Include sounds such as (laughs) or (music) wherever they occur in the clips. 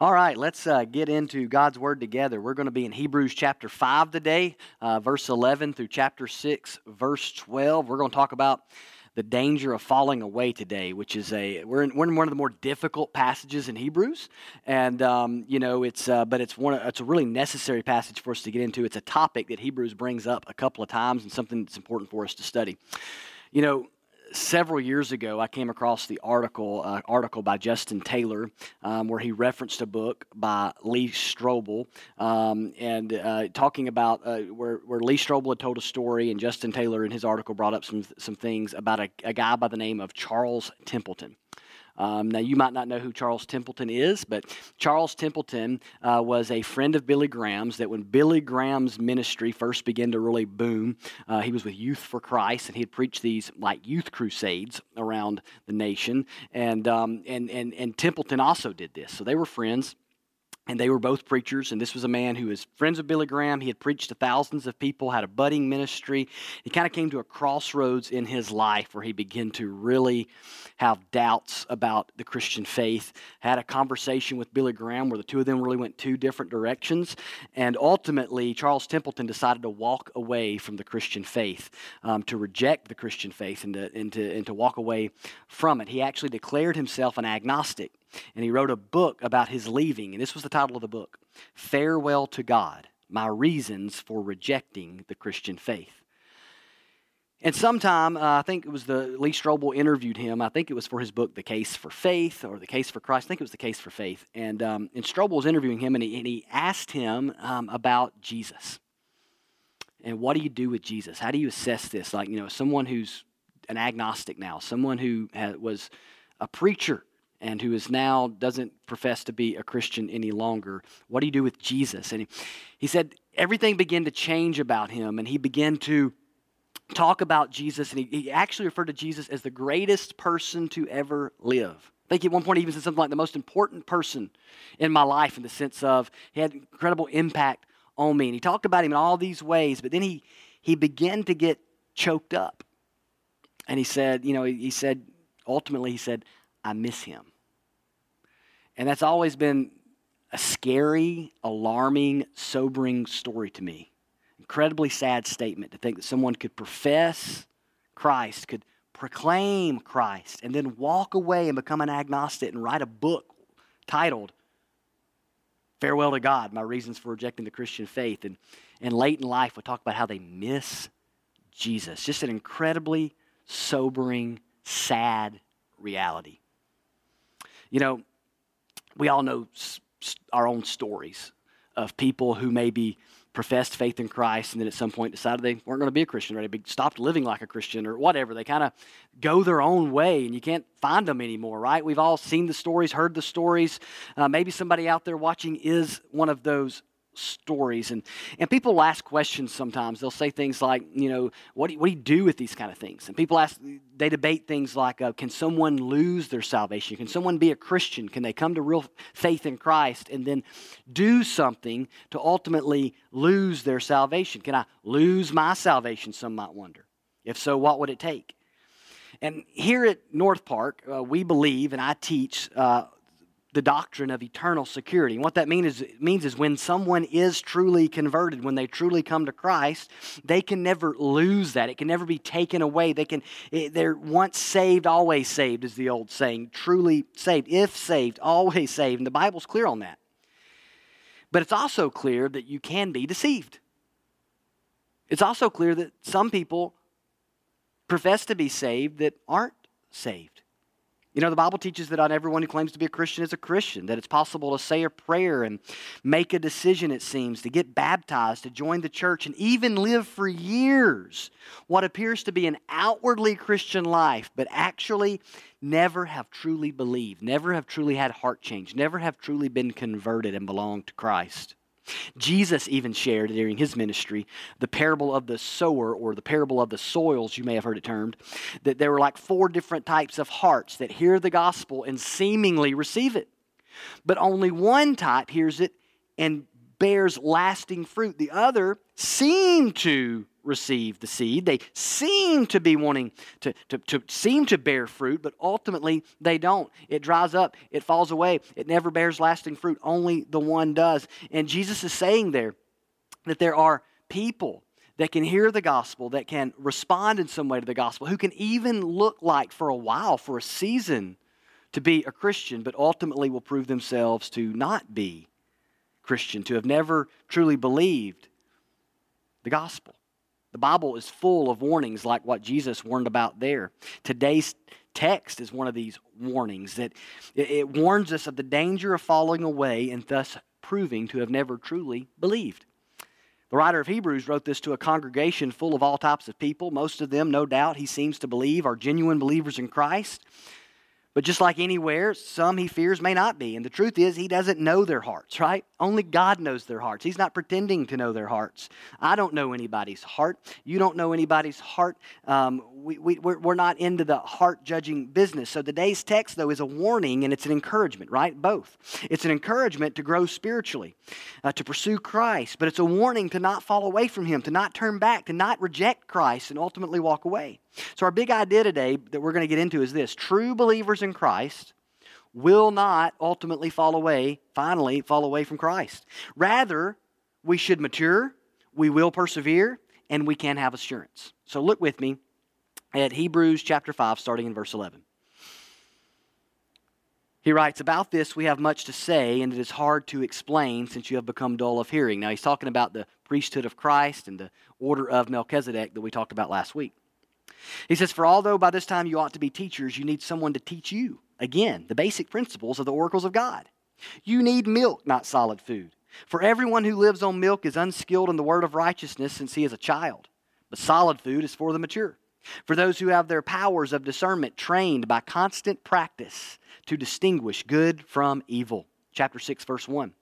All right, let's uh, get into God's Word together. We're going to be in Hebrews chapter 5 today, uh, verse 11 through chapter 6, verse 12. We're going to talk about the danger of falling away today, which is a we're in, we're in one of the more difficult passages in Hebrews, and um, you know it's uh, but it's one it's a really necessary passage for us to get into. It's a topic that Hebrews brings up a couple of times and something that's important for us to study. You know, several years ago, I came across the article uh, article by Justin Taylor um, where he referenced a book by Lee Strobel um, and uh, talking about uh, where, where Lee Strobel had told a story, and Justin Taylor in his article brought up some some things about a, a guy by the name of Charles Templeton. Um, now, you might not know who Charles Templeton is, but Charles Templeton uh, was a friend of Billy Graham's. That when Billy Graham's ministry first began to really boom, uh, he was with Youth for Christ, and he had preached these like youth crusades around the nation. And um, and and and Templeton also did this, so they were friends and they were both preachers and this was a man who was friends with billy graham. He had preached to thousands of people had a budding ministry. He kind of came to a crossroads in his life where he began to really have doubts about the christian faith had a conversation with billy graham where the two of them really went two different directions and ultimately charles templeton decided to walk away from the christian faith um, to reject the christian faith and to, and, to, and to walk away from it. He actually declared himself an agnostic and he wrote a book about his leaving. And this was the title of the book Farewell to God My Reasons for Rejecting the Christian Faith. And sometime, uh, I think it was the Lee Strobel interviewed him. I think it was for his book, The Case for Faith or The Case for Christ. I think it was The Case for Faith. And, um, and Strobel was interviewing him, and he, and he asked him um, about Jesus. And what do you do with Jesus? How do you assess this? Like, you know, someone who's an agnostic now, someone who was a preacher and who is now doesn't profess to be a Christian any longer. What do you do with Jesus? And he, he said everything began to change about him, and he began to talk about Jesus, and he, he actually referred to Jesus as the greatest person to ever live. I think at one point he even said something like the most important person in my life in the sense of he had incredible impact on me. And he talked about him in all these ways, but then he, he began to get choked up. And he said, you know, he, he said, ultimately, he said, I miss him. And that's always been a scary, alarming, sobering story to me. Incredibly sad statement to think that someone could profess Christ, could proclaim Christ, and then walk away and become an agnostic and write a book titled Farewell to God My Reasons for Rejecting the Christian Faith. And, and late in life, we'll talk about how they miss Jesus. Just an incredibly sobering, sad reality. You know, we all know our own stories of people who maybe professed faith in Christ and then at some point decided they weren't going to be a Christian or they stopped living like a Christian or whatever. They kind of go their own way and you can't find them anymore, right? We've all seen the stories, heard the stories. Uh, maybe somebody out there watching is one of those stories. And, and people ask questions sometimes. They'll say things like, you know, what do you, what do, you do with these kind of things? And people ask, they debate things like, uh, can someone lose their salvation? Can someone be a Christian? Can they come to real faith in Christ and then do something to ultimately lose their salvation? Can I lose my salvation? Some might wonder. If so, what would it take? And here at North Park, uh, we believe, and I teach uh, the doctrine of eternal security. And what that mean is, means is when someone is truly converted, when they truly come to Christ, they can never lose that. It can never be taken away. They can, they're once saved, always saved, is the old saying. Truly saved. If saved, always saved. And the Bible's clear on that. But it's also clear that you can be deceived. It's also clear that some people profess to be saved that aren't saved. You know, the Bible teaches that not everyone who claims to be a Christian is a Christian, that it's possible to say a prayer and make a decision, it seems, to get baptized, to join the church, and even live for years what appears to be an outwardly Christian life, but actually never have truly believed, never have truly had heart change, never have truly been converted and belonged to Christ. Jesus even shared during his ministry the parable of the sower or the parable of the soils, you may have heard it termed, that there were like four different types of hearts that hear the gospel and seemingly receive it. But only one type hears it and bears lasting fruit. The other seem to receive the seed. They seem to be wanting to, to, to seem to bear fruit, but ultimately they don't. It dries up, it falls away, it never bears lasting fruit. Only the one does. And Jesus is saying there that there are people that can hear the gospel, that can respond in some way to the gospel, who can even look like for a while, for a season, to be a Christian, but ultimately will prove themselves to not be Christian, to have never truly believed the gospel. The Bible is full of warnings like what Jesus warned about there. Today's text is one of these warnings that it, warns us of the danger of falling away and thus proving to have never truly believed. The writer of Hebrews wrote this to a congregation full of all types of people. Most of them, no doubt, he seems to believe are genuine believers in Christ. But just like anywhere, some he fears may not be. And the truth is, he doesn't know their hearts, right? Only God knows their hearts. He's not pretending to know their hearts. I don't know anybody's heart. You don't know anybody's heart. Um, we, we, we're, not into the heart judging business. So today's text, though, is a warning and it's an encouragement, right? Both. It's an encouragement to grow spiritually, uh, to pursue Christ, but it's a warning to not fall away from him, to not turn back, to not reject Christ and ultimately walk away. So, our big idea today that we're going to get into is this true believers in Christ will not ultimately fall away, finally, fall away from Christ. Rather, we should mature, we will persevere, and we can have assurance. So, look with me at Hebrews chapter 5, starting in verse 11. He writes, About this we have much to say, and it is hard to explain since you have become dull of hearing. Now, he's talking about the priesthood of Christ and the order of Melchizedek that we talked about last week. He says, For although by this time you ought to be teachers, you need someone to teach you, again, the basic principles of the oracles of God. You need milk, not solid food. For everyone who lives on milk is unskilled in the word of righteousness since he is a child. But solid food is for the mature, for those who have their powers of discernment trained by constant practice to distinguish good from evil. Chapter 6, verse 1.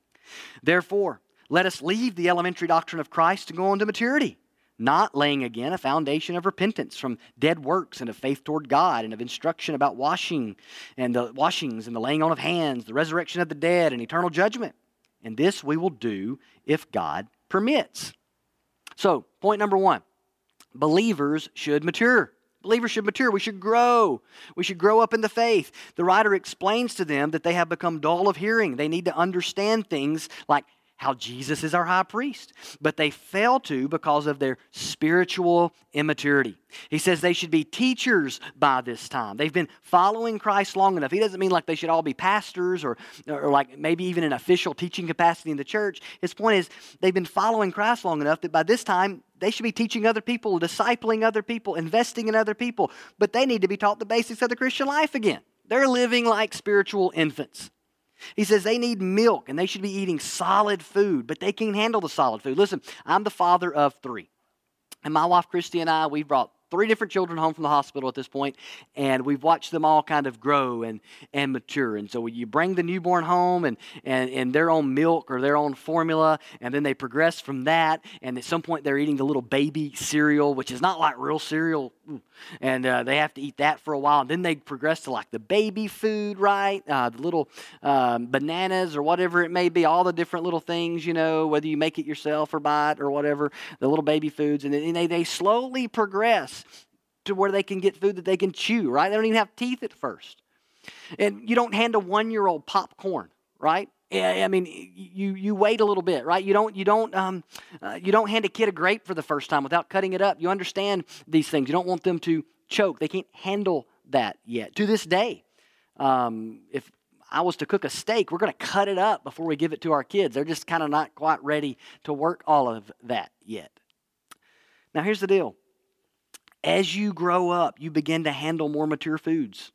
Therefore, let us leave the elementary doctrine of Christ and go on to maturity not laying again a foundation of repentance from dead works and of faith toward God and of instruction about washing and the washings and the laying on of hands, the resurrection of the dead and eternal judgment. And this we will do if God permits. So, point number one believers should mature. Believers should mature. We should grow. We should grow up in the faith. The writer explains to them that they have become dull of hearing. They need to understand things like how Jesus is our high priest, but they fail to because of their spiritual immaturity. He says they should be teachers by this time. They've been following Christ long enough. He doesn't mean like they should all be pastors or, or like maybe even an official teaching capacity in the church. His point is they've been following Christ long enough that by this time they should be teaching other people, discipling other people, investing in other people, but they need to be taught the basics of the Christian life again. They're living like spiritual infants. He says they need milk and they should be eating solid food, but they can't handle the solid food. Listen, I'm the father of three. And my wife Christy and I, we brought three different children home from the hospital at this point, and we've watched them all kind of grow and, and mature. And so you bring the newborn home and, and, and they're on milk or their own formula, and then they progress from that, and at some point they're eating the little baby cereal, which is not like real cereal, and uh, they have to eat that for a while. And then they progress to like the baby food, right? Uh, the little um, bananas or whatever it may be, all the different little things, you know, whether you make it yourself or buy it or whatever, the little baby foods. And, then, they, they slowly progress to where they can get food that they can chew, right? They don't even have teeth at first. And you don't hand a one year old popcorn, right? I mean, you you wait a little bit, right? You don't you don't um, uh, you don't hand a kid a grape for the first time without cutting it up. You understand these things. You don't want them to choke. They can't handle that yet. To this day, um, if I was to cook a steak, we're going to cut it up before we give it to our kids. They're just kind of not quite ready to work all of that yet. Now, here's the deal as you grow up, you begin to handle more mature foods.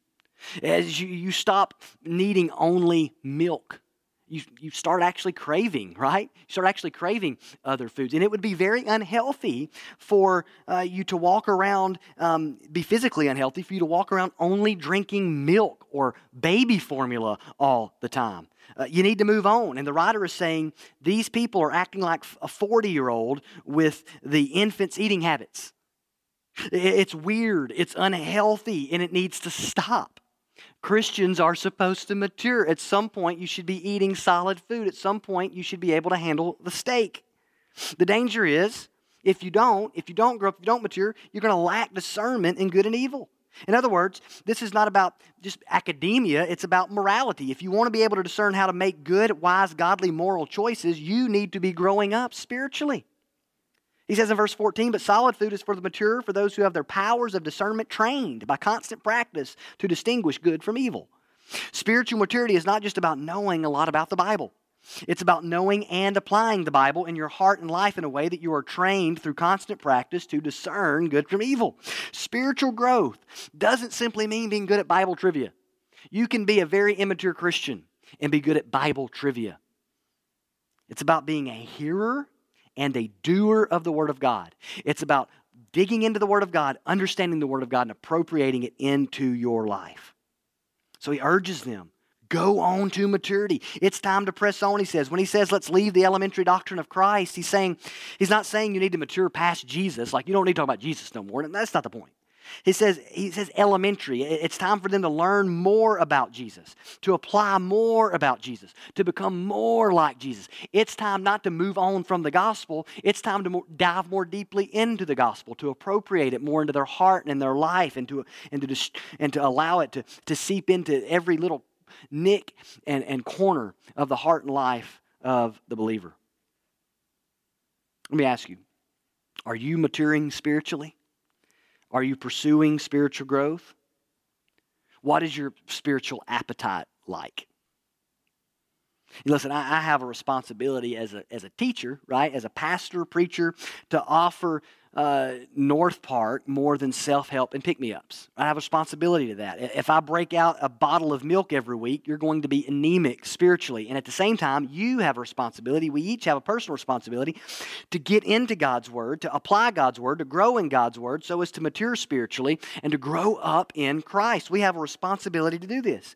As you, you stop needing only milk, you, you start actually craving, right? You start actually craving other foods. And it would be very unhealthy for uh, you to walk around, um, be physically unhealthy for you to walk around only drinking milk or baby formula all the time. Uh, you need to move on. And the writer is saying these people are acting like a 40 year old with the infant's eating habits. It's weird, it's unhealthy, and it needs to stop. Christians are supposed to mature. At some point, you should be eating solid food. At some point, you should be able to handle the steak. The danger is If you don't, if you don't grow up, if you don't mature, you're going to lack discernment in good and evil. In other words, this is not about just academia, it's about morality. If you want to be able to discern how to make good, wise, godly, moral choices, you need to be growing up spiritually. He says in verse 14, but solid food is for the mature, for those who have their powers of discernment trained by constant practice to distinguish good from evil. Spiritual maturity is not just about knowing a lot about the Bible. It's about knowing and applying the Bible in your heart and life in a way that you are trained through constant practice to discern good from evil. Spiritual growth doesn't simply mean being good at Bible trivia. You can be a very immature Christian and be good at Bible trivia. It's about being a hearer and a doer of the Word of God. It's about digging into the Word of God, understanding the Word of God, and appropriating it into your life. So he urges them Go on to maturity. It's time to press on, he says. When he says, let's leave the elementary doctrine of Christ, he's saying, he's not saying you need to mature past Jesus, like you don't need to talk about Jesus no more. That's not the point. He says, he says elementary. It's time for them to learn more about Jesus, to apply more about Jesus, to become more like Jesus. It's time not to move on from the gospel. It's time to dive more deeply into the gospel, to appropriate it more into their heart and in their life, and to, and to, and to allow it to, to seep into every little nick and, and corner of the heart and life of the believer. Let me ask you are you maturing spiritually? Are you pursuing spiritual growth? What is your spiritual appetite like? Listen, I, I, have a responsibility as a, as a teacher, right, as a pastor, preacher, to offer uh, North Park more than self help and pick me ups. I have a responsibility to that. If I break out a bottle of milk every week, you're going to be anemic spiritually. And at the same time, you have a responsibility. We each have a personal responsibility to get into God's Word, to apply God's Word, to grow in God's Word so as to mature spiritually and to grow up in Christ. We have a responsibility to do this.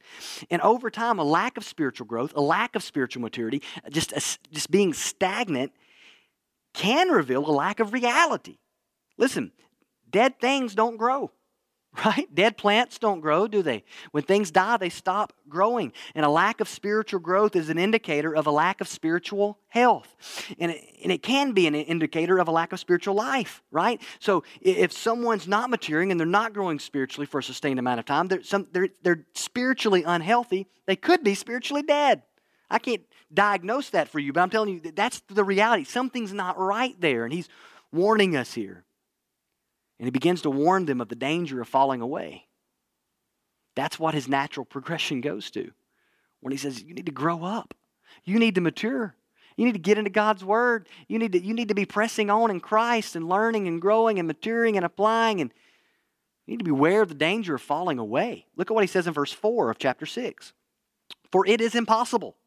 And over time, a lack of spiritual growth, a lack of spiritual maturity, just, just being stagnant can reveal a lack of reality. Listen, dead things don't grow, (laughs) right? Dead plants don't grow, do they? When things die, they stop growing. And a lack of spiritual growth is an indicator of a lack of spiritual health. And it, and it can be an indicator of a lack of spiritual life, right? So if someone's not maturing and they're not growing spiritually for a sustained amount of time, they're, some, they're, they're spiritually unhealthy, they could be spiritually dead. I can't diagnose that for you, but I'm telling you that that's the reality. Something's not right there, and he's warning us here. And he begins to warn them of the danger of falling away. That's what his natural (laughs) progression goes to. When he says, You need to grow up, you need to mature. You need to get into God's Word. You need, to, you need to be pressing on in Christ and learning and growing and maturing and applying. And you need to beware of the danger of falling away. Look at what he says in verse 4 of chapter 6. For it is impossible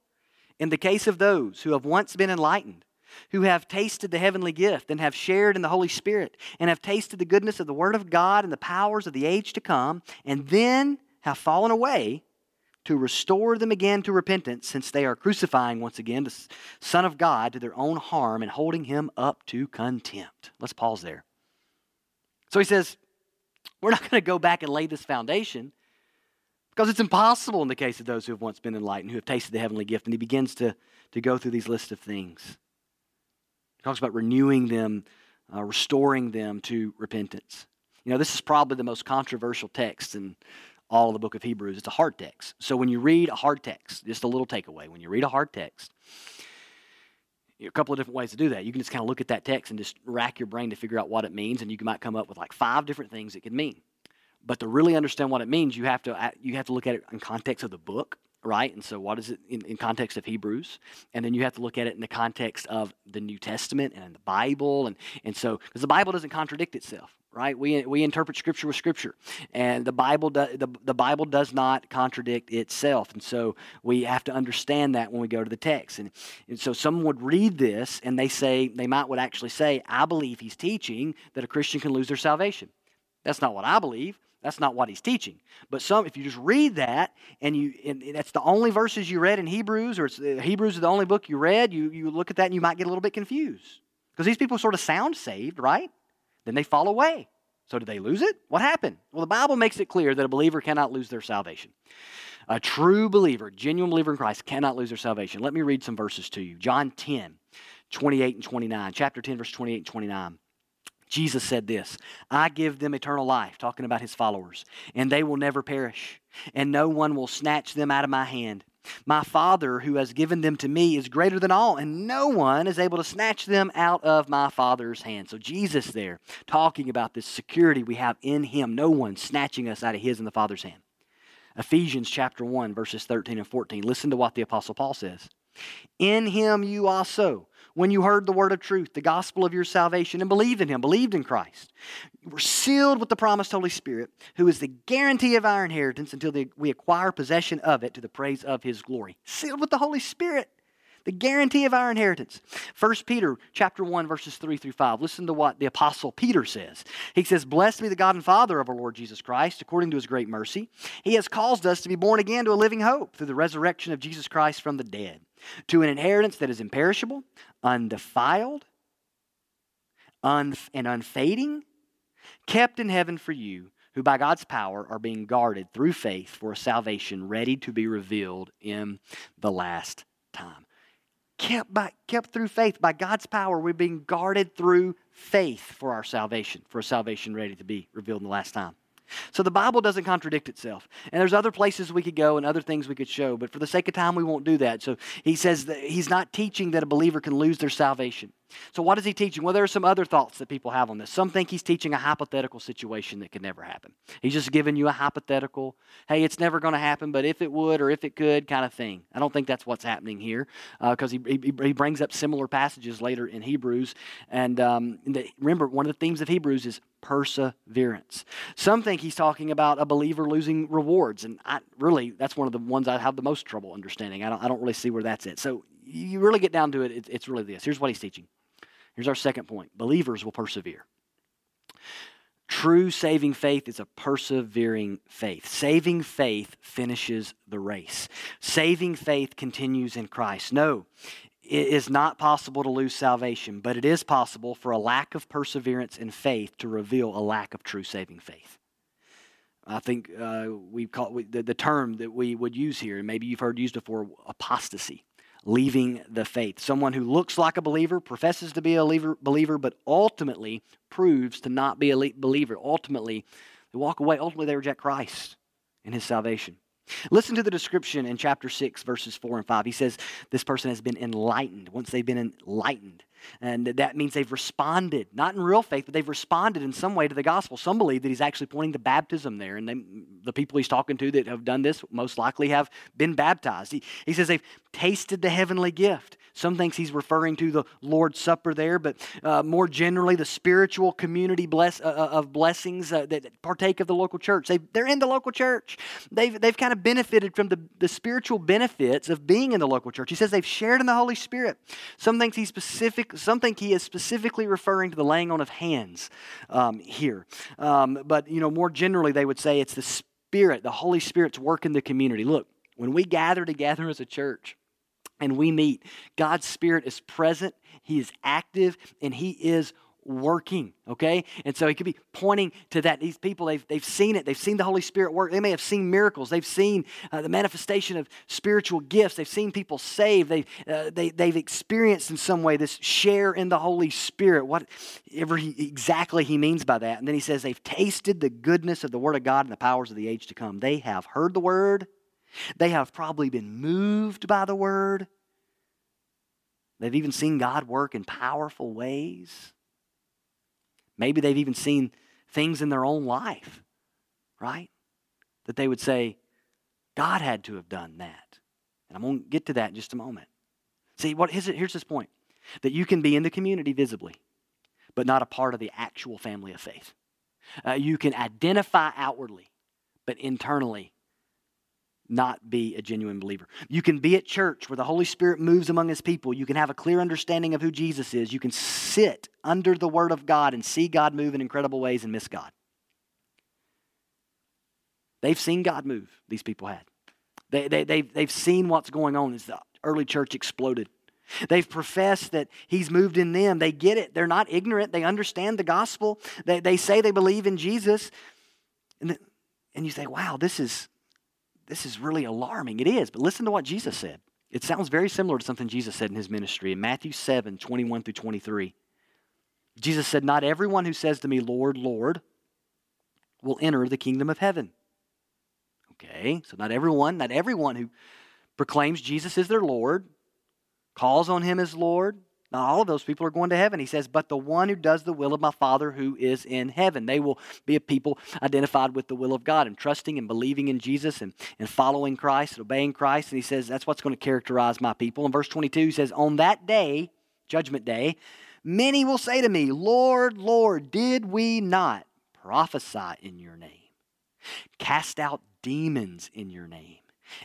in the case of those who have once been enlightened who have tasted the heavenly gift and have shared in the Holy Spirit and have tasted the goodness of the Word of God and the powers of the age to come, and then have fallen away to restore them again to repentance, since they are crucifying once again the Son of God to their own harm and holding him up to contempt. Let's pause there. So he says, We're not going to go back and lay this foundation because it's impossible in the case of those who have once been enlightened, who have tasted the heavenly gift. And he begins to, to go through these list of things talks about renewing them, uh, restoring them to repentance. You know, this is probably the most controversial text in all the book of Hebrews. It's a hard text. So when you read a hard text, just a little takeaway, when you read a hard text, a couple of different ways to do that. You can just kind of look at that text and just rack your brain to figure out what it means, and you might come up with like five different things it could mean. But to really understand what it means, you have to you have to look at it in context of the book right? And so, what is it in, in, context of Hebrews? And then you have to look at it in the context of the New Testament and the Bible. And, and so, because the Bible doesn't contradict itself, right? We, we interpret Scripture with Scripture. And the Bible, do, the, the Bible does not contradict itself. And so, we have to understand that when we go to the text. And, and so, someone would read this and they say, they might would actually say, I believe he's teaching that a Christian can lose their salvation. That's not what I believe. That's not what he's teaching. But some, if you just read that and you, and that's the only verses you read in Hebrews, or uh, Hebrews is the only book you read, you, you look at that and you might get a little bit confused. Because these people sort of sound saved, right? Then they fall away. So did they lose it? What happened? Well, the Bible makes it clear that a believer cannot lose their salvation. A true believer, genuine believer in Christ, cannot lose their salvation. Let me read some verses to you. John 10, 28 and 29. Chapter 10, verse 28 and 29. Jesus said this I give them eternal life, talking about his followers, and they will never perish, and no one will snatch them out of my hand. My Father, who has given them to me, is greater than all, and no one is able to snatch them out of my Father's hand. So, Jesus there talking about this security we have in Him, no one snatching us out of His and the Father's hand. Ephesians chapter 1, verses 13 and 14. Listen to what the Apostle Paul says. In Him you also when you heard the word of truth, the gospel of your salvation, and believed in him, believed in Christ. You were sealed with the promised Holy Spirit, who is the guarantee of our inheritance until we acquire possession of it to the praise of his glory. Sealed with the Holy Spirit the guarantee of our inheritance 1 peter chapter 1 verses 3 through 5 listen to what the apostle peter says he says blessed be the god and father of our lord jesus christ according to his great mercy he has caused us to be born again to a living hope through the resurrection of jesus christ from the dead to an inheritance that is imperishable, undefiled, un- and unfading, kept in heaven for you, who by God's power are being guarded through faith for a salvation ready to be revealed in the last time. Kept, by, kept through faith. By God's power, we're being guarded through faith for our salvation, for a salvation ready to be revealed in the last time. So the Bible doesn't contradict itself. And there's other places we could go and other things we could show, but for the sake of time, we won't do that. So he says that he's not teaching that a believer can lose their salvation. So, what is he teaching? Well, there are some other thoughts that people have on this. Some think he's teaching a hypothetical situation that could never happen. He's just giving you a hypothetical, hey, it's never going to happen, but if it would or if it could kind of thing. I don't think that's what's happening here because uh, he, he, he, brings up similar passages later in Hebrews. And um, the, remember, one of the themes of Hebrews is perseverance. Some think he's talking about a believer losing rewards. And I, really, that's one of the ones I have the most trouble understanding. I don't, I don't really see where that's at. So, you really get down to it, it it's really this. Here's what he's teaching Here's our second point believers will persevere. True saving faith is a persevering faith. Saving faith finishes the race. Saving faith continues in Christ. No, it is not possible to lose salvation, but it is possible for a lack of perseverance and faith to reveal a lack of true saving faith. I think uh, we call we, the, the term that we would use here, and maybe you've heard used before, apostasy leaving the faith. Someone who looks like a believer, professes to be a believer, but ultimately proves to not be a believer. Ultimately, they walk away. Ultimately, they reject Christ and his salvation. Listen to the description in chapter 6, verses 4 and 5. He says this person has been enlightened. Once they've been enlightened, and that means they've responded, not in real faith, but they've responded in some way to the gospel. Some believe that he's actually pointing to baptism there. And they, the people he's talking to that have done this most likely have been baptized. He, he says they've tasted the heavenly gift. Some thinks he's referring to the Lord's Supper there, but uh, more generally, the spiritual community bless, uh, uh of blessings uh, that partake of the local church. They, they're in the local church. They've, they've kind of benefited from the, the spiritual benefits of being in the local church. He says they've shared in the Holy Spirit. Some thinks he's specific some think he is specifically referring to the laying on of hands um, here. Um, but, you know, more generally, they would say it's the Spirit, the Holy Spirit's work in the community. Look, when we gather together as a church, and we meet, God's Spirit is present, He is active, and He is working, okay? And so he could be pointing to that. These people, they've, they've seen it. They've seen the Holy Spirit work. They may have seen miracles. They've seen uh, the manifestation of spiritual gifts. They've seen people saved. They, uh, they, they've experienced in some way this share in the Holy Spirit, whatever he, exactly he means by that. And then he says they've tasted the goodness of the Word of God and the powers of the age to come. They have heard the Word. They have probably been moved by the Word. They've even seen God work in powerful ways. Maybe they've even seen things in their own life, right? That they would say, God had to have done that. And I'm going to get to that in just a moment. See, what is it? Here's this point that you can be in the community visibly, but not a part of the actual family of faith. Uh, you can identify outwardly, but internally not be a genuine believer. You can be at church where the Holy Spirit moves among his people. You can have a clear understanding of who Jesus is. You can sit under the Word of God and see God move in incredible ways and miss God. They've seen God move, these people had. They, they, they've, they've seen what's going on as the early church exploded. They've professed that He's moved in them. They get it. They're not ignorant. They understand the gospel. They, they say they believe in Jesus. And, the, and you say, wow, this is, this is really alarming. It is, but listen to what Jesus said. It sounds very similar to something Jesus said in his ministry in Matthew 7 21 through 23. Jesus said, Not everyone who says to me, Lord, Lord, will enter the kingdom of heaven. Okay, so not everyone, not everyone who proclaims Jesus is their Lord, calls on him as Lord, not all of those people are going to heaven. He says, but the one who does the will of my Father who is in heaven. They will be a people identified with the will of God and trusting and believing in Jesus and, and following Christ and obeying Christ. And he says, that's what's going to characterize my people. In verse 22, he says, On that day, judgment day, many will say to me, Lord, Lord, did we not prophesy in your name, cast out demons in your name,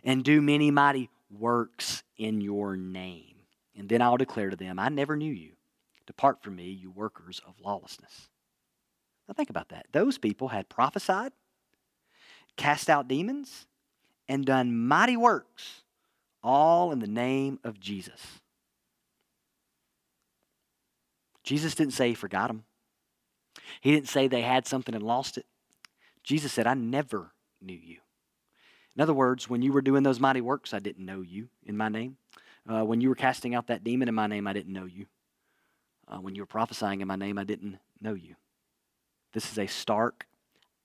and do many mighty works in your name? And then I'll declare to them, I never knew you. Depart from me, you workers of lawlessness. Now think about that. Those people had prophesied, cast out demons, and done mighty works, all in the name of Jesus. Jesus didn't say he forgot them. He didn't say they had something and lost it. Jesus said, I never knew you. In other words, when you were doing those mighty works, I didn't know you in my name. Uh, when you were casting out that demon in my name, I didn't know you. Uh, when you were prophesying in my name, I didn't know you. This is a stark,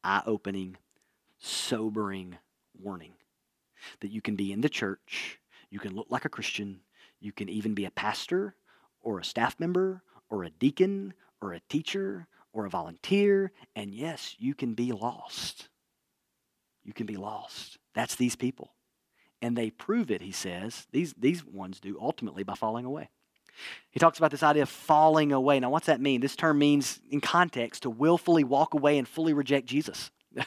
eye opening, sobering warning that you can be in the church, you can look like a Christian, you can even be a pastor or a staff member or a deacon or a teacher or a volunteer, and yes, you can be lost. You can be lost. That's these people. And they prove it, he says, these, these ones do ultimately by falling away. He talks about this idea of falling away. Now, what's that mean? This term means, in context, to willfully walk away and fully reject Jesus. (laughs) it,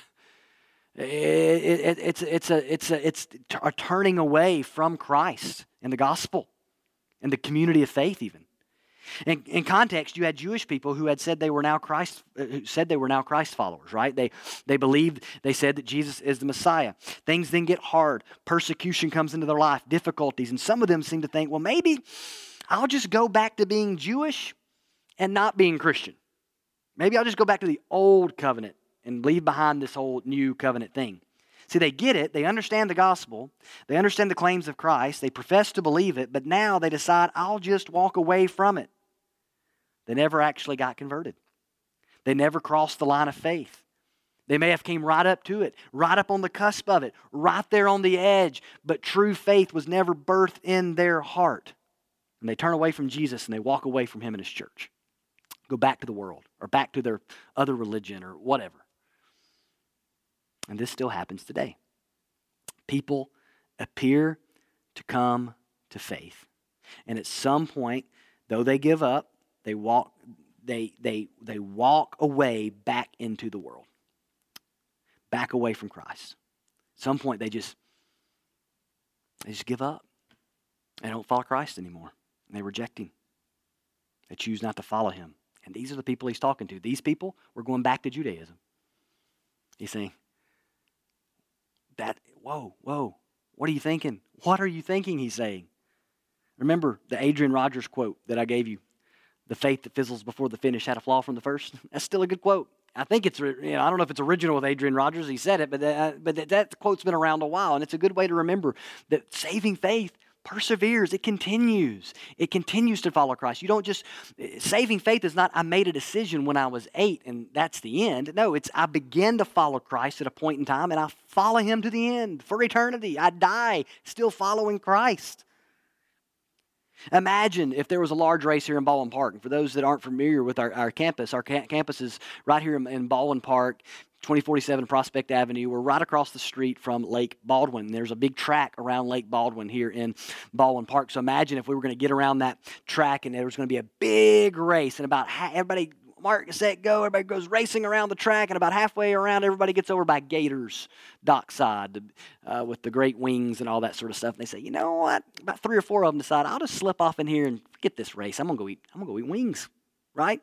it, it's, it's, a, it's, a, it's a turning away from Christ and the gospel and the community of faith, even. In, in, context, you had Jewish people who had said they were now Christ, uh, who said they were now Christ followers, right? They, they believed, they said that Jesus is the Messiah. Things then get hard. Persecution comes into their life, difficulties. And some of them seem to think, well, maybe I'll just go back to being Jewish and not being Christian. Maybe I'll just go back to the old covenant and leave behind this whole new covenant thing. See, they get it. They understand the gospel. They understand the claims of Christ. They profess to believe it, but now they decide, I'll just walk away from it. They never actually got converted. They never crossed the line of faith. They may have came right up to it, right up on the cusp of it, right there on the edge, but true faith was never birthed in their heart. And they turn away from Jesus and they walk away from him and his church. Go back to the world or back to their other religion or whatever. And this still happens today. People appear to come to faith. And at some point, though they give up, they walk, they, they, they walk away back into the world, back away from Christ. At some point, they just, they just give up. They don't follow Christ anymore. They reject him. They choose not to follow him. And these are the people he's talking to. These people were going back to Judaism. He's saying, that, whoa, whoa, what are you thinking? What are you thinking? He's saying. Remember the Adrian Rogers quote that I gave you the faith that fizzles before the finish had a flaw from the first. (laughs) That's still a good quote. I think it's, you know, I don't know if it's original with Adrian Rogers. He said it, but, that, uh, but that, that quote's been around a while, and it's a good way to remember that saving faith perseveres. It continues. It continues to follow Christ. You don't just, eh, saving faith is not, I made a decision when I was eight and that's the end. No, it's, I begin to follow Christ at a point in time and I follow him to the end for eternity. I die still following Christ. Imagine if there was a large race here in Baldwin Park. And for those that aren't familiar with our, our campus, our ca- campus is right here in, in Baldwin Park, 2047 Prospect Avenue. We're right across the street from Lake Baldwin. There's a big track around Lake Baldwin here in Baldwin Park. So imagine if we were going to get around that track and there was going to be a big race and about ha- everybody mark, set, go. Everybody goes racing around the track, and about halfway around, everybody gets over by Gators dockside uh, with the great wings and all that sort of stuff. And they say, you know what? About three or four of them decide, I'll just slip off in here and forget this race. I'm gonna go eat. I'm gonna go eat wings, right?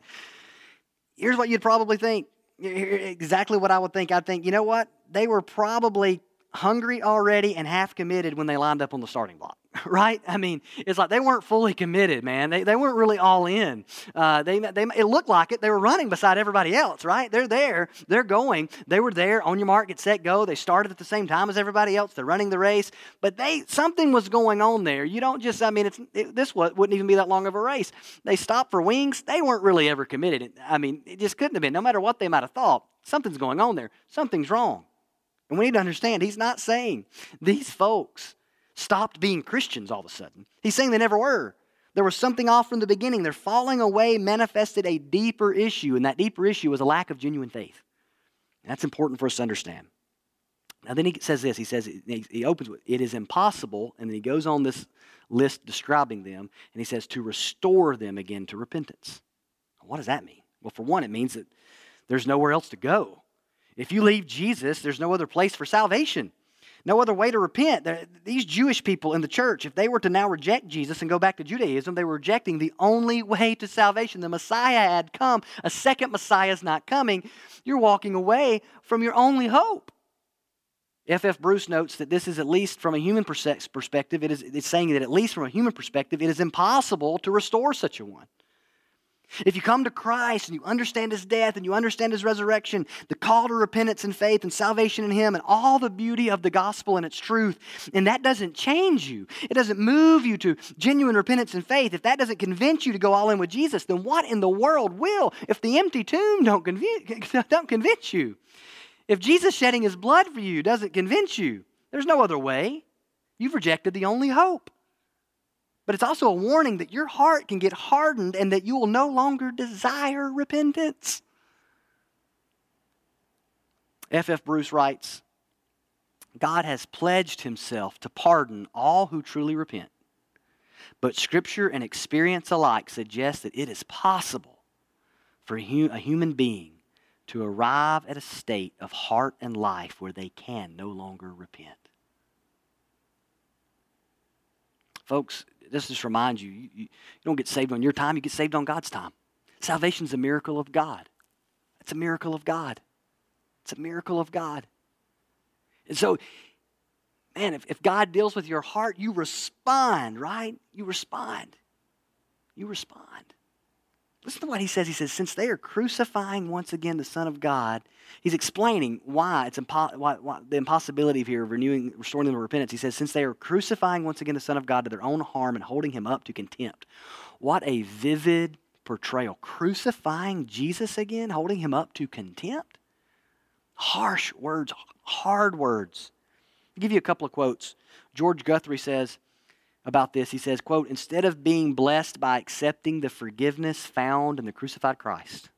Here's what you'd probably think. Exactly what I would think. I'd think, you know what? They were probably hungry already and half committed when they lined up on the starting block. (laughs) right? I mean, it's like they weren't fully committed, man. They, they weren't really all in. Uh, they, they, it looked like it. They were running beside everybody else, right? They're there. They're going. They were there on your mark, get set, go. They started at the same time as everybody else. They're running the race. But they something was going on there. You don't just, I mean, it's, it, this wouldn't even be that long of a race. They stopped for wings. They weren't really ever committed. I mean, it just couldn't have been. No matter what they might have thought, something's going on there. Something's wrong. And we need to understand, he's not saying these folks stopped being Christians all of a sudden. He's saying they never were. There was something off from the beginning. Their falling away manifested a deeper issue, and that deeper issue was a lack of genuine faith. And that's important for us to understand. Now, then he says this. He says, he opens with, it is impossible, and then he goes on this list describing them, and he says, to restore them again to repentance. What does that mean? Well, for one, it means that there's nowhere else to go. If you leave Jesus, there's no other place for salvation no other way to repent. These Jewish people in the church, if they were to now reject Jesus and go back to Judaism, they were rejecting the only way to salvation. The Messiah had come, a second Messiah is not coming. You're walking away from your only hope. F.F. Bruce notes that this is at least from a human perspective, it is, it's saying that at least from a human perspective, it is impossible to restore such a one. If you come to Christ and you understand his death and you understand his resurrection, the call to repentance and faith and salvation in him and all the beauty of the gospel and its truth, and that doesn't change you, it doesn't move you to genuine repentance and faith, if that doesn't convince you to go all in with Jesus, then what in the world will if the empty tomb don't convince, (laughs) don't convince you? If Jesus shedding his blood for you doesn't convince you, there's no other way. You've rejected the only hope. But it's also a warning that your heart can get hardened and that you will no longer desire repentance. F.F. F. Bruce writes God has pledged himself to pardon all who truly repent. But scripture and experience alike suggest that it is possible for a human being to arrive at a state of heart and life where they can no longer repent. Folks, this just reminds you, you, you don't get saved on your time, you get saved on God's time. Salvation is a miracle of God. It's a miracle of God. It's a miracle of God. And so, man, if, if God deals with your heart, you respond, right? You respond. You respond. Listen to what he says. He says, since they are crucifying once again the Son of God, he's explaining why it's impo- why, why, the impossibility of here of renewing, restoring them to repentance. He says, since they are crucifying once again the Son of God to their own harm and holding him up to contempt. What a vivid portrayal. Crucifying Jesus again, holding him up to contempt. Harsh words, hard words. I'll give you a couple of quotes. George Guthrie says, about this. He says, quote, instead of being blessed by accepting the forgiveness found in the crucified Christ,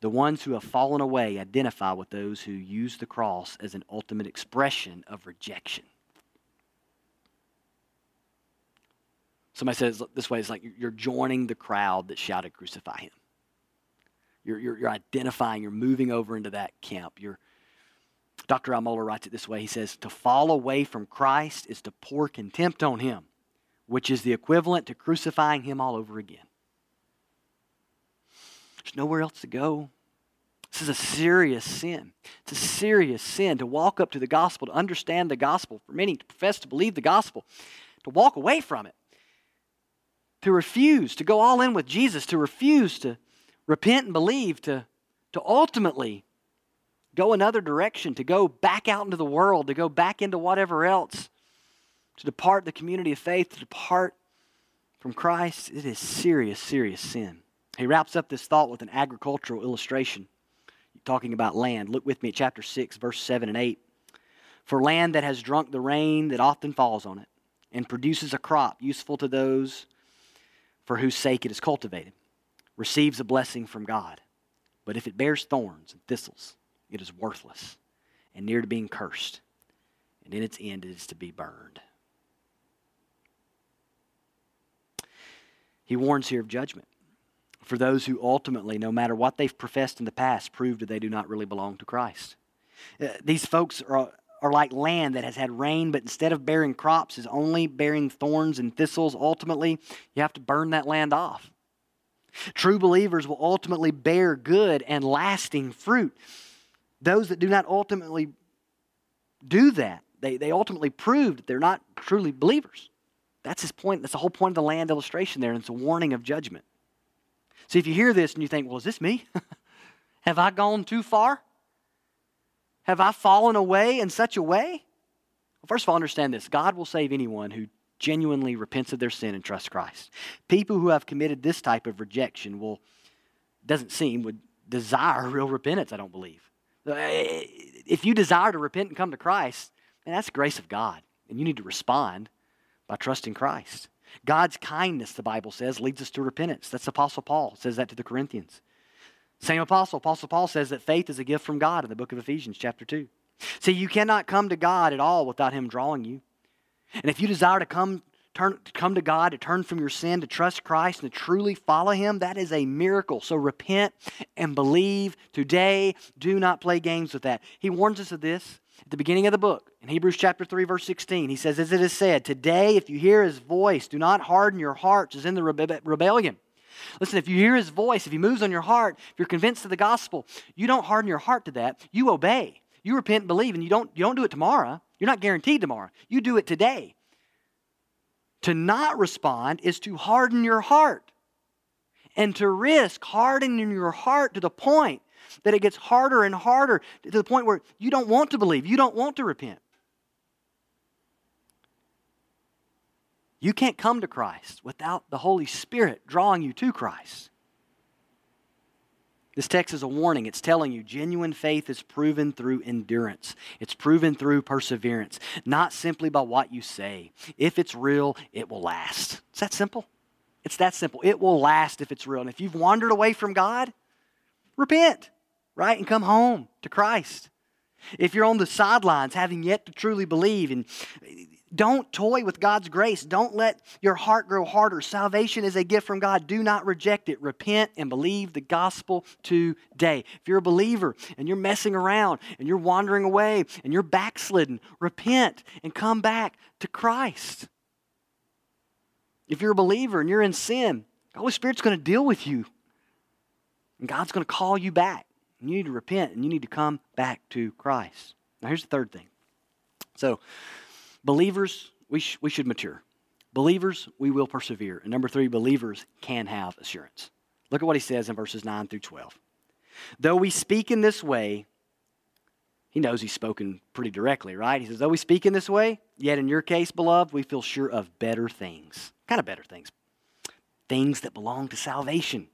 the ones who have fallen away identify with those who use the cross as an ultimate expression of rejection. Somebody says this way it's like you're joining the crowd that shouted, Crucify him. You're, you're, you're identifying, you're moving over into that camp. You're, Dr. Al Mohler writes it this way He says, To fall away from Christ is to pour contempt on him which is the equivalent to crucifying him all over again. There's nowhere else to go. This is a serious sin. It's a serious sin to walk up to the gospel, to understand the gospel, for many to profess to believe the gospel, to walk away from it, to refuse to go all in with Jesus, to refuse to repent and believe, to, to ultimately go another direction, to go back out into the world, to go back into whatever else to depart the community of faith, to depart from Christ, it is serious, serious sin. He wraps up this thought with an agricultural illustration, talking about land. Look with me at chapter 6, verse 7 and 8. For land that has drunk the rain that often falls on it, and produces a crop useful to those for whose sake it is cultivated, receives a blessing from God. But if it bears thorns and thistles, it is worthless and near to being cursed, and in its end it is to be burned. He warns here of judgment for those who ultimately, no matter what they've professed in the past, prove that they do not really belong to Christ. Uh, these folks are, are like land that has had rain, but instead of bearing crops, is only bearing thorns and thistles. Ultimately, you have to burn that land off. True believers will ultimately bear good and lasting fruit. Those that do not ultimately do that, they, they ultimately prove that they're not truly believers. That's his point. That's the whole point of the land illustration there, and it's a warning of judgment. See, if you hear this and you think, well, is this me? (laughs) Have I gone too far? Have I fallen away in such a way? Well, first of all, understand this God will save anyone who genuinely repents of their sin and trusts Christ. People who have committed this type of rejection will, doesn't seem, would desire real repentance, I don't believe. Uh, if you desire to repent and come to Christ, and that's grace of God, and you need to respond by trusting Christ. God's kindness, the Bible says, leads us to repentance. That's Apostle Paul says that to the Corinthians. Same apostle, Apostle Paul says that faith is a gift from God in the book of Ephesians, chapter 2. See, you cannot come to God at all without Him drawing you. And if you desire to come, turn, to come to God, to turn from your sin, to trust Christ, and to truly follow Him, that is a miracle. So repent and believe today. Do not play games with that. He warns us of this at the beginning of the book. In Hebrews chapter 3, verse 16, he says, As it is said, Today, if you hear His voice, do not harden your hearts as in the rebe- rebellion Listen, if you hear his voice, if he moves on your heart, if you're convinced of the gospel, you don't harden your heart to that. You obey. You repent and believe, and you don't, you don't do it tomorrow. You're not guaranteed tomorrow. You do it today. To not respond is to harden your heart. And to risk hardening your heart to the point that it gets harder and harder to the point where you don't want to believe, you don't want to repent. You can't come to Christ without the Holy Spirit drawing you to Christ. This text is a warning. It's telling you genuine faith is proven through endurance. It's proven through perseverance, not simply by what you say. If it's real, it will last. It's that simple. It's that simple. It will last if it's real. And if you've wandered away from God, repent, right? And come home to Christ. If you're on the sidelines, having yet to truly believe, and don't toy with God's grace. Don't let your heart grow harder. Salvation is a gift from God. Do not reject it. Repent and believe the gospel today. If you're a believer and you're messing around and you're wandering away and you're backslidden, repent and come back to Christ. If you're a believer and you're in sin, the Holy Spirit's going to deal with you. And God's going to call you back. You need to repent and you need to come back to Christ. Now, here's the third thing. So, Believers, we, sh- we should mature. Believers, we will persevere. And number three, believers can have assurance. Look at what he says in verses 9 through 12. Though we speak in this way, he knows he's spoken pretty directly, right? He says, Though we speak in this way, yet in your case, beloved, we feel sure of better things. Kind of better things. Things that belong to salvation.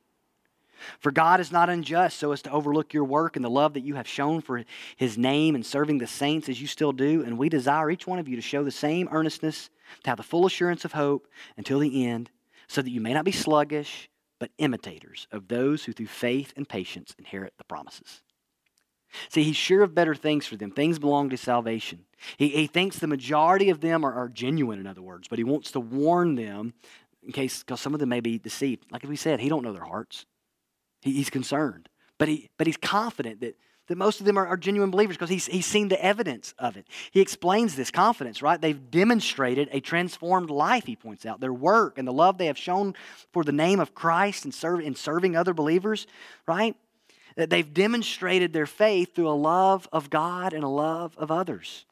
For God is not unjust so as to overlook your work and the love that you have shown for his name and serving the saints as you still do. And we desire each one of you to show the same earnestness, to have the full assurance of hope until the end, so that you may not be sluggish, but imitators of those who through faith and patience inherit the promises. See, he's sure of better things for them. Things belong to salvation. He, he thinks the majority of them are, are genuine, in other words, but he wants to warn them in case, because some of them may be deceived. Like we said, he don't know their hearts. He, he's concerned. But, he, but he's confident that, that most of them are, are genuine believers because he's, he's seen the evidence of it. He explains this confidence, right? They've demonstrated a transformed life, he points out. Their work and the love they have shown for the name of Christ and serve, in serving other believers, right? That they've demonstrated their faith through a love of God and a love of others.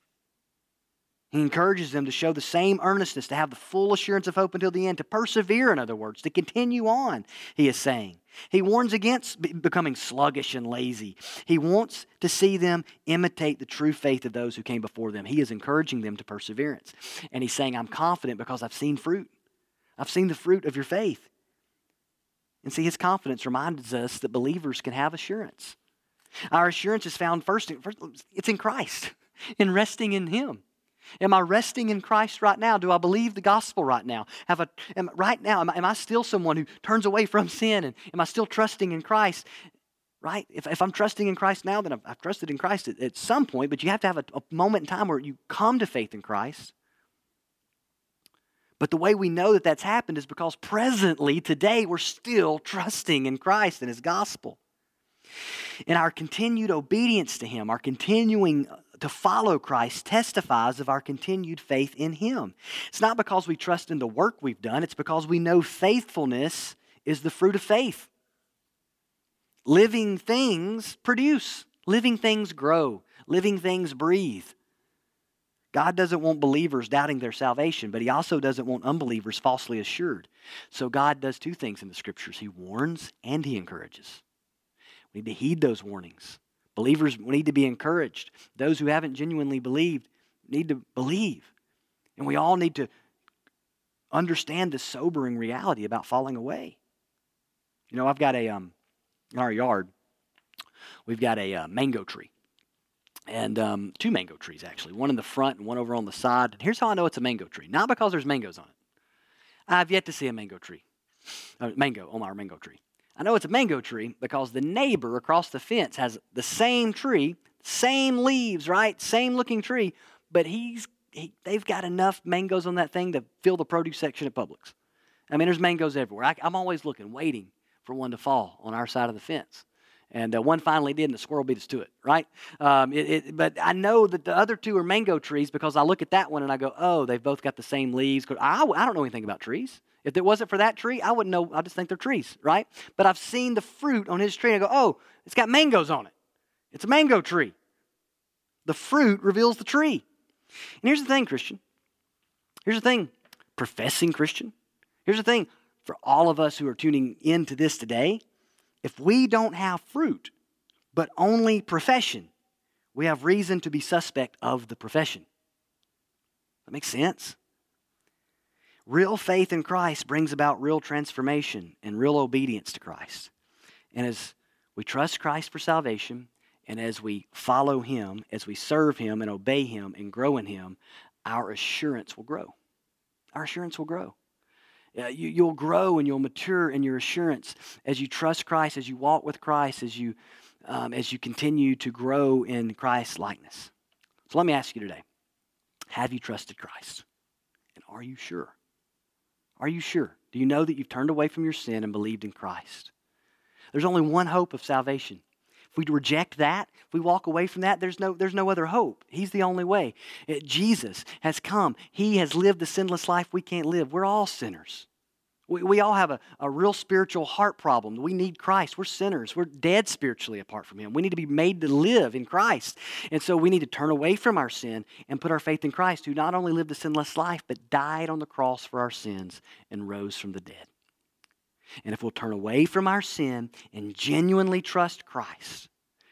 He encourages them to show the same earnestness, to have the full assurance of hope until the end, to persevere, in other words, to continue on, he is saying. He warns against becoming sluggish and lazy. He wants to see them imitate the true faith of those who came before them. He is encouraging them to perseverance. And he's saying, I'm confident because I've seen fruit. I've seen the fruit of your faith. And see, his confidence reminds us that believers can have assurance. Our assurance is found first, it's in Christ, (laughs) in resting in him. Am I resting in Christ right now? Do I believe the gospel right now? Have a, am, right now, am I, am I still someone who turns away from (laughs) sin? And am I still trusting in Christ? Right? If, if I'm trusting in Christ now, then I've, I've trusted in Christ at, at, some point, but you have to have a, a moment in time where you come to faith in Christ. But the way we know that that's happened is because presently, today, we're still trusting in Christ and His gospel. And our continued obedience to Him, our continuing to follow Christ testifies of our continued faith in Him. It's not because we trust in the work we've done, it's because we know faithfulness is the fruit of faith. Living things produce, living things grow, living things breathe. God doesn't want believers doubting their salvation, but He also doesn't want unbelievers falsely assured. So God does two things in the scriptures He warns and He encourages. We need to heed those warnings. Believers need to be encouraged. Those who haven't genuinely believed need to believe. And we all need to understand the sobering reality about falling away. You know, I've got a, um, in our yard, we've got a uh, mango tree. And um, two mango trees, actually, one in the front and one over on the side. And here's how I know it's a mango tree. Not because there's mangoes on it. I've yet to see a mango tree, uh, mango on our mango tree. I know it's a mango tree because the neighbor across the fence has the same tree, same leaves, right? Same looking tree, but he's he, they've got enough mangoes on that thing to fill the produce section at Publix. I mean, there's mangoes everywhere. I, I'm always looking, waiting for one to fall on our side of the fence. And uh, one finally did, and the squirrel beat us to it, right? Um, it, it, but I know that the other two are mango trees because I look at that one and I go, oh, they've both got the same leaves. I, I don't know anything about trees. If it wasn't for that tree, I wouldn't know. I just think they're trees, right? But I've seen the fruit on his tree and I go, oh, it's got mangoes on it. It's a mango tree. The fruit reveals the tree. And here's the thing, Christian. Here's the thing, professing Christian. Here's the thing for all of us who are tuning into this today. If we don't have fruit, but only profession, we have reason to be suspect of the profession. That makes sense? Real faith in Christ brings about real transformation and real obedience to Christ. And as we trust Christ for salvation, and as we follow Him, as we serve Him and obey Him and grow in Him, our assurance will grow. Our assurance will grow. Uh, you, will grow and you'll mature in your assurance as you trust Christ, as you walk with Christ, as you, um, as you continue to grow in Christ's likeness. So let me ask you today Have you trusted Christ? And are you sure? Are you sure? Do you know that you've turned away from your sin and believed in Christ? There's only one hope of salvation. If we reject that, if we walk away from that, there's no, there's no other hope. He's the only way. Uh, Jesus has come. He has lived the sinless life we can't live. We're all sinners. We, we all have a, a real spiritual heart problem. We need Christ. We're sinners. We're dead spiritually apart from Him. We need to be made to live in Christ. And so we need to turn away from our sin and put our faith in Christ, who not only lived a sinless life, but died on the cross for our sins and rose from the dead. And if we'll turn away from our sin and genuinely trust Christ,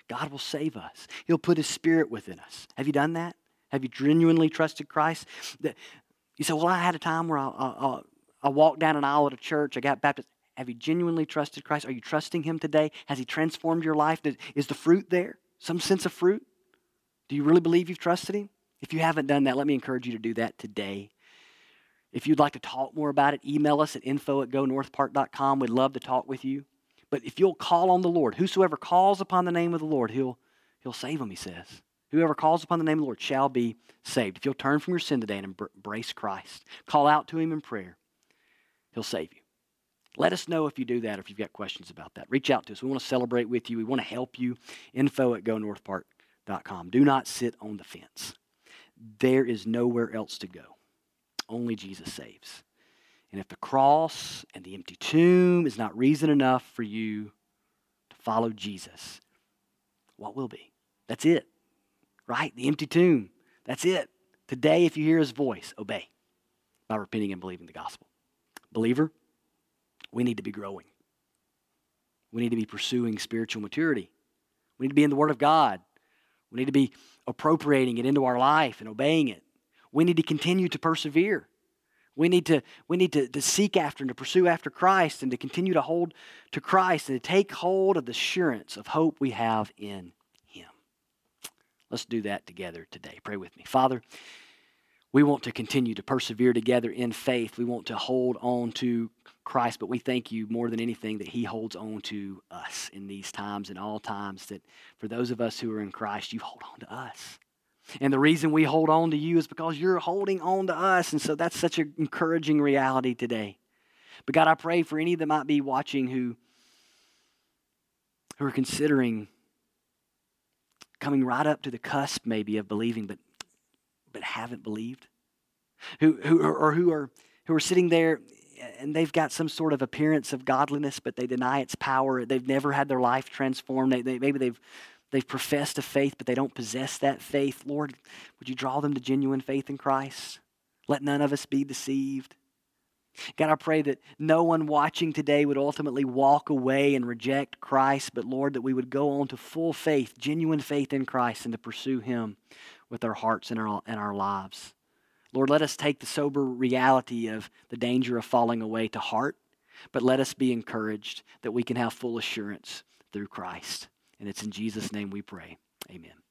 God will save us. He'll put His Spirit within us. Have you done that? Have you genuinely trusted Christ? You say, Well, I had a time where I, I, I walked down an aisle at a church, I got baptized. Have you genuinely trusted Christ? Are you trusting Him today? Has He transformed your life? Is the fruit there? Some sense of fruit? Do you really believe you've trusted Him? If you haven't done that, let me encourage you to do that today. If you'd like to talk more about it, email us at info at gonorthpark.com. We'd love to talk with you. But if you'll call on the Lord, whosoever calls upon the name of the Lord, he'll, he'll save them, he says. Whoever calls upon the name of the Lord shall be saved. If you'll turn from your sin today and embrace Christ, call out to him in prayer, he'll save you. Let us know if you do that or if you've got questions about that. Reach out to us. We want to celebrate with you. We want to help you. Info at gonorthpark.com. Do not sit on the fence. There is nowhere else to go. Only Jesus saves. And if the cross and the empty tomb is not reason enough for you to follow Jesus, what will be? That's it, right? The empty tomb. That's it. Today, if you hear his voice, obey by repenting and believing the gospel. Believer, we need to be growing. We need to be pursuing spiritual maturity. We need to be in the Word of God. We need to be appropriating it into our life and obeying it. We need to continue to persevere. We need to, we need to, to seek after and to pursue after Christ and to continue to hold to Christ and to take hold of the assurance of hope we have in Him. Let's do that together today. Pray with me. Father, we want to continue to persevere together in faith. We want to hold on to Christ, but we thank you more than anything that He holds on to us in these times and all times. That for those of us who are in Christ, you hold on to us. And the reason we hold on to you is because you're holding on to us. And so that's such an encouraging reality today. But God, I pray for any that might be watching who, who are considering coming right up to the cusp maybe of believing, but, but haven't believed. Who, who, or who are, who are sitting there and they've got some sort of appearance of godliness, but they deny its power. They've never had their life transformed. They, they, maybe they've they've professed a faith, but they don't possess that faith. Lord, would you draw them to genuine faith in Christ? Let none of us be deceived. God, I pray that no one watching today would ultimately walk away and reject Christ, but Lord, that we would go on to full faith, genuine faith in Christ, and to pursue Him with our hearts and our, and our lives. Lord, let us take the sober reality of the danger of falling away to heart, but let us be encouraged that we can have full assurance through Christ. And it's in Jesus' name we pray. Amen.